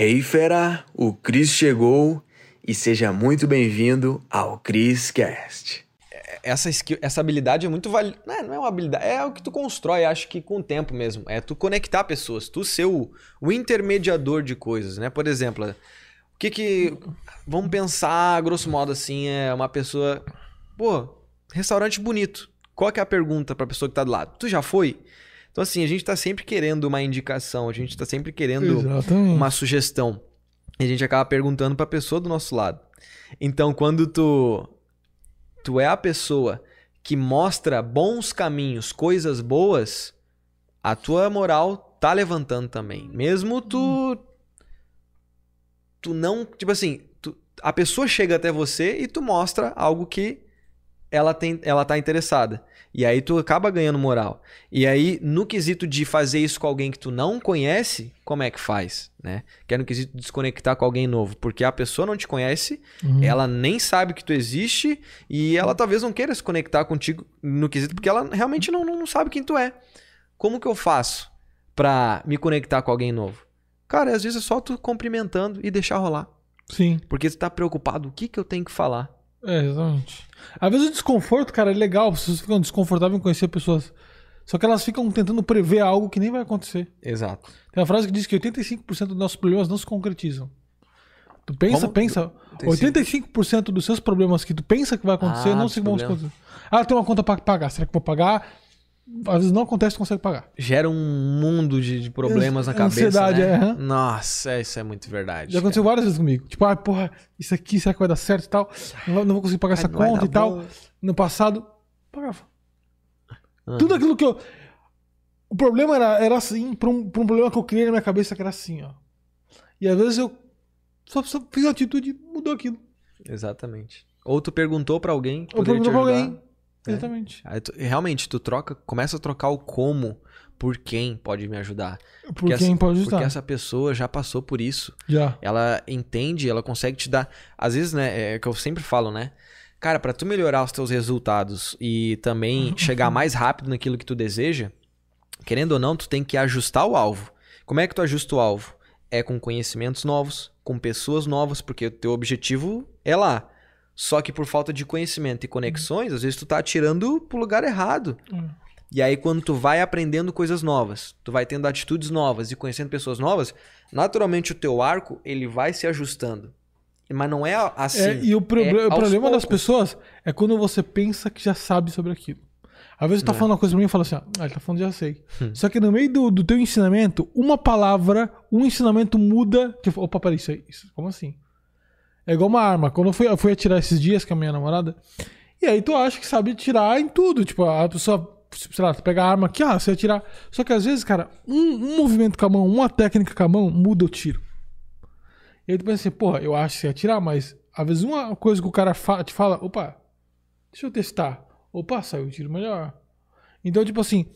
Hey fera, o Chris chegou e seja muito bem-vindo ao Chris Cast. Essa, skill, essa habilidade é muito valiosa. Não, é, não é uma habilidade, é o que tu constrói, acho que com o tempo mesmo. É tu conectar pessoas, tu ser o, o intermediador de coisas, né? Por exemplo, o que que. Vamos pensar, grosso modo, assim, é uma pessoa. Pô, restaurante bonito. Qual que é a pergunta pra pessoa que tá do lado? Tu já foi? Então, assim, a gente tá sempre querendo uma indicação, a gente tá sempre querendo Exatamente. uma sugestão. E a gente acaba perguntando pra pessoa do nosso lado. Então, quando tu tu é a pessoa que mostra bons caminhos, coisas boas, a tua moral tá levantando também. Mesmo tu tu não, tipo assim, tu- a pessoa chega até você e tu mostra algo que ela tem, ela tá interessada. E aí tu acaba ganhando moral. E aí, no quesito de fazer isso com alguém que tu não conhece, como é que faz, né? Que é no quesito de desconectar com alguém novo, porque a pessoa não te conhece, Uhum. ela nem sabe que tu existe e ela talvez não queira se conectar contigo no quesito porque ela realmente não, não sabe quem tu é. Como que eu faço pra me conectar com alguém novo? Cara, às vezes é só tu cumprimentando e deixar rolar. Sim, Porque tu tá preocupado, o que que eu tenho que falar? É, exatamente. Às vezes o desconforto, cara, é legal. Pessoas ficam desconfortáveis em conhecer pessoas. Só que elas ficam tentando prever algo que nem vai acontecer. Exato. Tem uma frase que diz que 85% dos nossos problemas não se concretizam. Tu pensa, Como? pensa. 85? 85% dos seus problemas que tu pensa que vai acontecer Ah, não se vão acontecer. Ah, tem uma conta pra pagar. Será que eu vou pagar? Às vezes não acontece, tu consegue pagar. Gera um mundo de, de problemas na cabeça. Ansiedade, né? é, aham. Nossa, isso é muito verdade. Já aconteceu várias vezes comigo. Tipo, ah, porra, isso aqui, será que vai dar certo e tal? Não vou- não vou conseguir pagar essa Ai, vai conta e tal. bom. No passado, pagava. Aham. Tudo aquilo que eu. O problema era, era assim, pra um, pra um problema que eu criei na minha cabeça que era assim, ó. E às vezes eu só, só fiz uma atitude e mudou aquilo. Exatamente. Ou tu perguntou pra alguém que Ou perguntou pra alguém. É. Exatamente. Tu- realmente, tu troca, começa a trocar o como por quem pode me ajudar. Por Porque quem essa, pode ajudar. Porque essa pessoa já passou por isso. Já. Ela entende, ela consegue te dar. Às vezes, né, é o que eu sempre falo, né? Cara, pra tu melhorar os teus resultados e também chegar mais rápido naquilo que tu deseja, querendo ou não, tu tem que ajustar o alvo. Como é que tu ajusta o alvo? É com conhecimentos novos, com pessoas novas, porque o teu objetivo é lá. Só que por falta de conhecimento e conexões, às vezes tu tá atirando pro lugar errado. Hum. E aí, quando tu vai aprendendo coisas novas, tu vai tendo atitudes novas e conhecendo pessoas novas, naturalmente o teu arco ele vai se ajustando. Mas não é assim. É, e o, proble- é o problema das poucos. pessoas é quando você pensa que já sabe sobre aquilo. Às vezes tu tá É. falando uma coisa pra mim e fala assim, ah, ele tá falando já sei. Hum. Só que no meio do, do teu ensinamento, uma palavra, um ensinamento muda. Que, opa, peraí, isso aí. Isso, como assim? É igual uma arma. Quando eu fui, eu fui atirar esses dias com a minha namorada, e aí tu acha que sabe atirar em tudo. Tipo, a pessoa, sei lá, tu pega a arma aqui, ah, você atirar. Só que às vezes, cara, um, um movimento com a mão, uma técnica com a mão, muda o tiro. E aí tu pensa assim, porra, eu acho que você atirar, mas às vezes uma coisa que o cara fa- te fala, opa, deixa eu testar. Opa, saiu o tiro melhor. Então, tipo assim,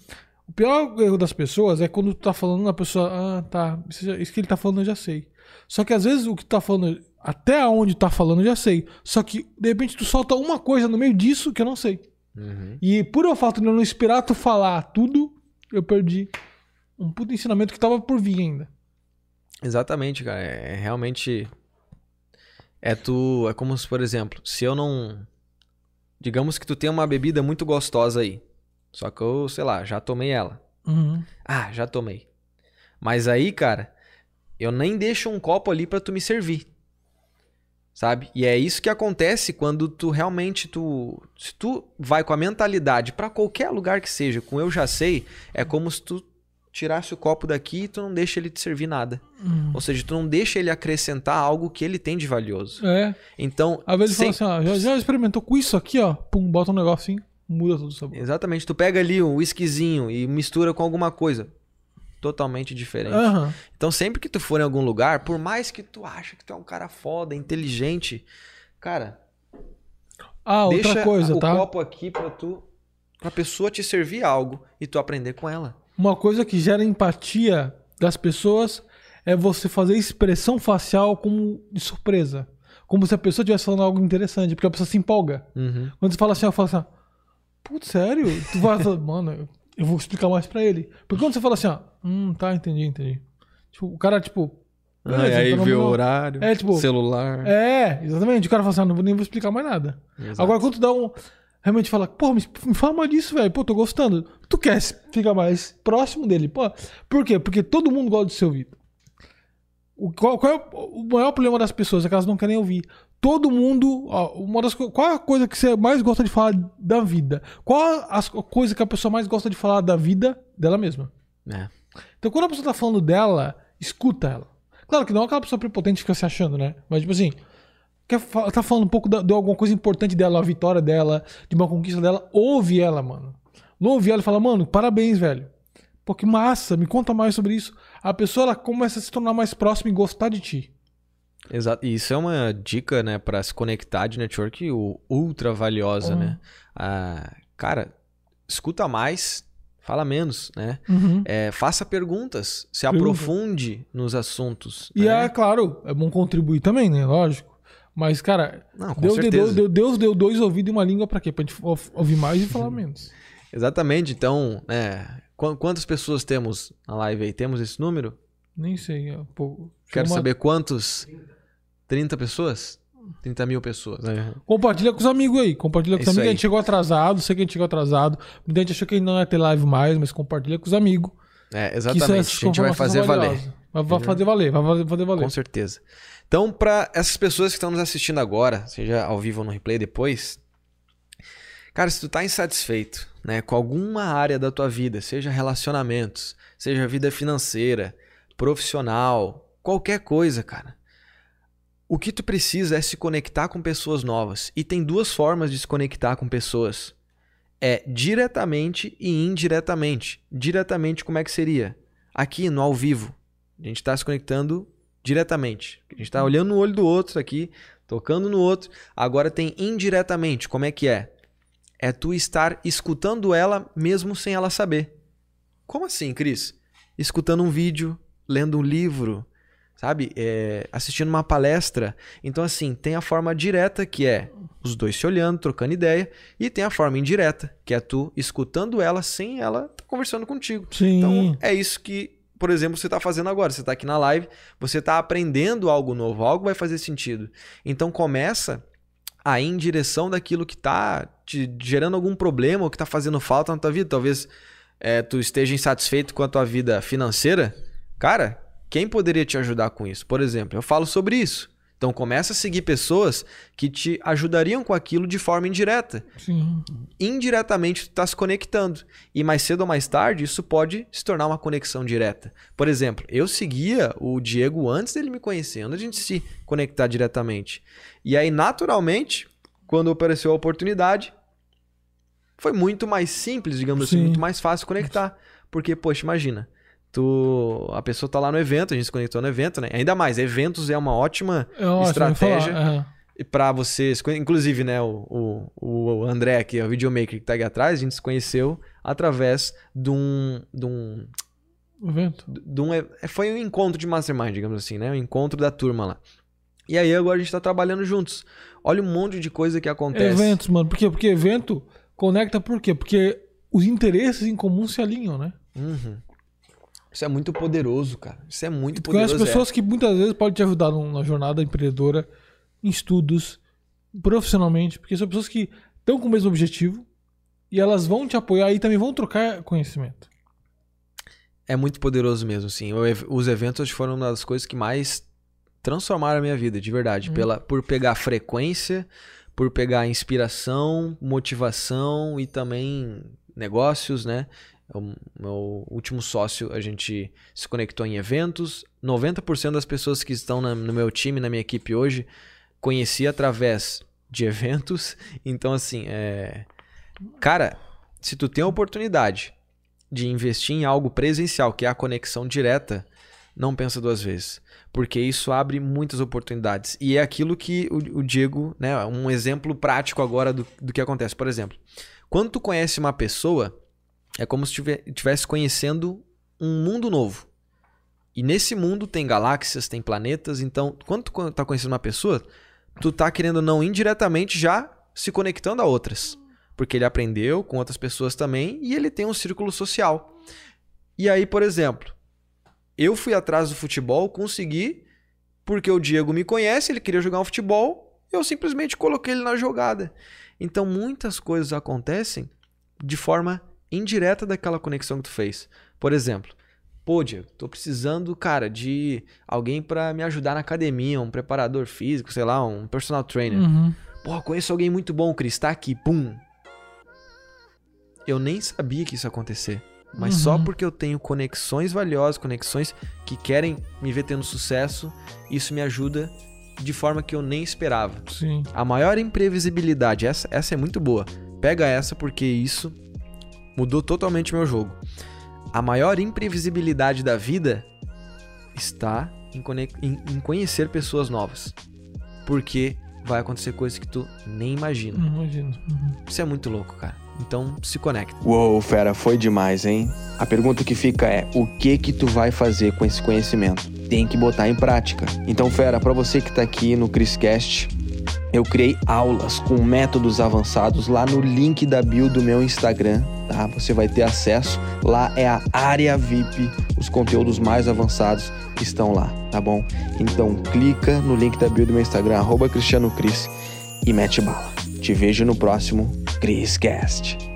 o pior erro das pessoas é quando tu tá falando, a pessoa, ah, tá, isso que ele tá falando eu já sei. Só que às vezes o que tu tá falando, até onde tá falando eu já sei. Só que, de repente, tu solta uma coisa no meio disso que eu não sei. Uhum. E por eu fato de eu não esperar tu falar tudo, eu perdi um puto ensinamento que tava por vir ainda. Exatamente, cara. É realmente. É tu. É como se, por exemplo, se eu não. Digamos que tu tem uma bebida muito gostosa aí. Só que eu, sei lá, já tomei ela. Uhum. Ah, já tomei. Mas aí, cara, eu nem deixo um copo ali pra tu me servir. Sabe? E é isso que acontece quando tu realmente tu, se tu vai com a mentalidade pra qualquer lugar que seja, com eu já sei, é como se tu tirasse o copo daqui e tu não deixa ele te servir nada. Uhum. Ou seja, tu não deixa ele acrescentar algo que ele tem de valioso. É. Então, Às vezes sem- fala assim, ó, já, já experimentou com isso aqui, ó. Pum, bota um negocinho, muda todo o sabor. exatamente, tu pega ali um whiskyzinho e mistura com alguma coisa totalmente diferente. Aham. Então, sempre que tu for em algum lugar, por mais que tu acha que tu é um cara foda, inteligente, cara, Ah, outra deixa coisa, o tá? copo aqui pra tu pra pessoa te servir algo e tu aprender com ela. Uma coisa que gera empatia das pessoas é você fazer expressão facial como de surpresa. Como se a pessoa estivesse falando algo interessante, porque a pessoa se empolga. Uhum. Quando você fala assim, eu falo assim, putz, sério? Tu vai mano, eu- vou explicar mais pra ele. Porque quando você fala assim, ó, hum, tá, entendi, entendi. Tipo, o cara, tipo, e aí então vê o horário, É, tipo, celular. É, exatamente. O cara fala assim, ah, não vou nem vou explicar mais nada. Exato. Agora, quando tu dá um. Realmente fala, pô, me, me fala mais disso, velho. Pô, tô gostando. Tu quer ficar mais próximo dele. Pô, por quê? Porque todo mundo gosta de ser ouvido. O, qual, qual é o, o maior problema das pessoas? É que elas não querem ouvir. Todo mundo. Ó, uma das, qual a coisa que você mais gosta de falar da vida? Qual a coisa que a pessoa mais gosta de falar da vida dela mesma? É. Então, quando a pessoa tá falando dela, escuta ela. Claro que não é aquela pessoa prepotente que fica se achando, né? Mas, tipo assim, quer tá falando um pouco da- de alguma coisa importante dela, uma vitória dela, de uma conquista dela, ouve ela, mano. Ouve ela e fala, mano, parabéns, velho. Pô, que massa, me conta mais sobre isso. A pessoa, ela começa a se tornar mais próxima e gostar de ti. Exato. E isso é uma dica, né, pra se conectar de network ultra valiosa, Uhum. né? Ah, cara, escuta mais, fala menos, né? Uhum. É, faça perguntas, se Pergunta. aprofunde nos assuntos. E né? é claro, é bom contribuir também, né? Lógico. Mas, cara, Não, Deus, deu, deu- Deus deu dois ouvidos e uma língua pra quê? Pra gente ou- ouvir mais e falar menos. Exatamente. Então, é, qu- quantas pessoas temos na live aí? Temos esse número? Nem sei. É, pô, Quero chama- saber quantos? 30 pessoas? 30 mil pessoas. né? Compartilha com os amigos aí. Compartilha com os Isso amigos. A aí. gente chegou atrasado, sei que a gente chegou atrasado. Muita gente achou que não ia ter live mais, mas compartilha com os amigos. É, isso- exatamente. essas a gente vai informações fazer valer. Vai, vai fazer valer, vai fazer- fazer valer. Com certeza. Então, para essas pessoas que estão nos assistindo agora, seja ao vivo ou no replay depois, cara, se tu tá insatisfeito, né, com alguma área da tua vida, seja relacionamentos, seja vida financeira, profissional, qualquer coisa, cara. O que tu precisa é se conectar com pessoas novas. E tem duas formas de se conectar com pessoas. É diretamente e indiretamente. Diretamente, como é que seria? Aqui no ao vivo. A gente está se conectando diretamente. A gente está olhando no olho do outro aqui, tocando no outro. Agora tem indiretamente. Como é que é? É tu estar escutando ela mesmo sem ela saber. Como assim, Cris? Escutando um vídeo, lendo um livro, sabe? É, assistindo uma palestra. Então, assim, tem a forma direta, que é os dois se olhando, trocando ideia, e tem a forma indireta, que é tu escutando ela sem ela tá conversando contigo. Sim. Então, é isso que, por exemplo, você está fazendo agora. Você está aqui na live, você está aprendendo algo novo, algo vai fazer sentido. Então, começa a ir em direção daquilo que está te gerando algum problema ou que está fazendo falta na tua vida. Talvez é, tu esteja insatisfeito com a tua vida financeira. Cara, quem poderia te ajudar com isso? Por exemplo, eu falo sobre isso. Então começa a seguir pessoas que te ajudariam com aquilo de forma indireta Sim. indiretamente tu está se conectando. E mais cedo ou mais tarde, isso pode se tornar uma conexão direta. Por exemplo, eu seguia o Diego antes dele me conhecer, antes de a gente se conectar diretamente. E aí, naturalmente, quando apareceu a oportunidade, foi muito mais simples, digamos assim, Sim. muito mais fácil conectar. Porque, poxa, imagina. Tu, a pessoa tá lá no evento, a gente se conectou no evento, né? Ainda mais, eventos é uma ótima É estratégia falar, e pra vocês, inclusive, né, o, o, o André aqui, o videomaker que tá aqui atrás, a gente se conheceu através de um. De um, é, evento. de um é, foi um encontro de mastermind, digamos assim, né? Um encontro da turma lá. E aí agora a gente tá trabalhando juntos. Olha um monte de coisa que acontece. Eventos, mano. Por quê? Porque evento conecta por quê? Porque os interesses em comum se alinham, né? Uhum. Isso é muito poderoso, cara. Isso é muito Tu conhece poderoso. pessoas que muitas vezes podem te ajudar na jornada empreendedora, em estudos, profissionalmente, porque são pessoas que estão com o mesmo objetivo e elas vão te apoiar e também vão trocar conhecimento. É muito poderoso mesmo, sim. Os eventos foram uma das coisas que mais transformaram a minha vida, de verdade. Uhum. Pela, por pegar frequência, por pegar inspiração, motivação e também negócios, né? O meu último sócio, a gente se conectou em eventos. 90% das pessoas que estão na- no meu time, na minha equipe hoje, conheci através de eventos. Então, assim, é... cara, se tu tem a oportunidade de investir em algo presencial, que é a conexão direta, não pensa duas vezes. Porque isso abre muitas oportunidades. E é aquilo que o, o Diego, né? Um exemplo prático agora do, do que acontece. Por exemplo, quando tu conhece uma pessoa, é como se estivesse conhecendo um mundo novo. E nesse mundo tem galáxias, tem planetas. Então, quando tu tá conhecendo uma pessoa, tu tá querendo não indiretamente já se conectando a outras. Porque ele aprendeu com outras pessoas também e ele tem um círculo social. E aí, por exemplo, eu fui atrás do futebol, consegui Porque o Diego me conhece, ele queria jogar um futebol, eu simplesmente coloquei ele na jogada. Então muitas coisas acontecem de forma indireta daquela conexão que tu fez. Por exemplo, pô, Diego, tô precisando, cara, de alguém para me ajudar na academia, um preparador físico, sei lá, um personal trainer. Uhum. Pô, conheço alguém muito bom, Cris, tá aqui, pum. Eu nem sabia que isso ia acontecer. Mas só Uhum. porque eu tenho conexões valiosas, conexões que querem me ver tendo sucesso, isso me ajuda de forma que eu nem esperava. Sim. A maior imprevisibilidade, essa, essa é muito boa. Pega essa porque isso mudou totalmente meu jogo. A maior imprevisibilidade da vida está em, em- em conhecer pessoas novas. Porque vai acontecer coisas que tu nem imagina. Não imagino. Uhum. Isso é muito louco, cara. Então se conecta. Uou, fera, foi demais, hein? A pergunta que fica é: o que que tu vai fazer com esse conhecimento? Tem que botar em prática. Então, fera, pra você que tá aqui no Criscast, eu criei aulas com métodos avançados lá no link da bio do meu Instagram, tá? Você vai ter acesso. Lá é a área VIP, os conteúdos mais avançados estão lá, tá bom? Então, clica no link da bio do meu Instagram, arroba Cristiano Cris, e mete bala. Te vejo no próximo Criscast.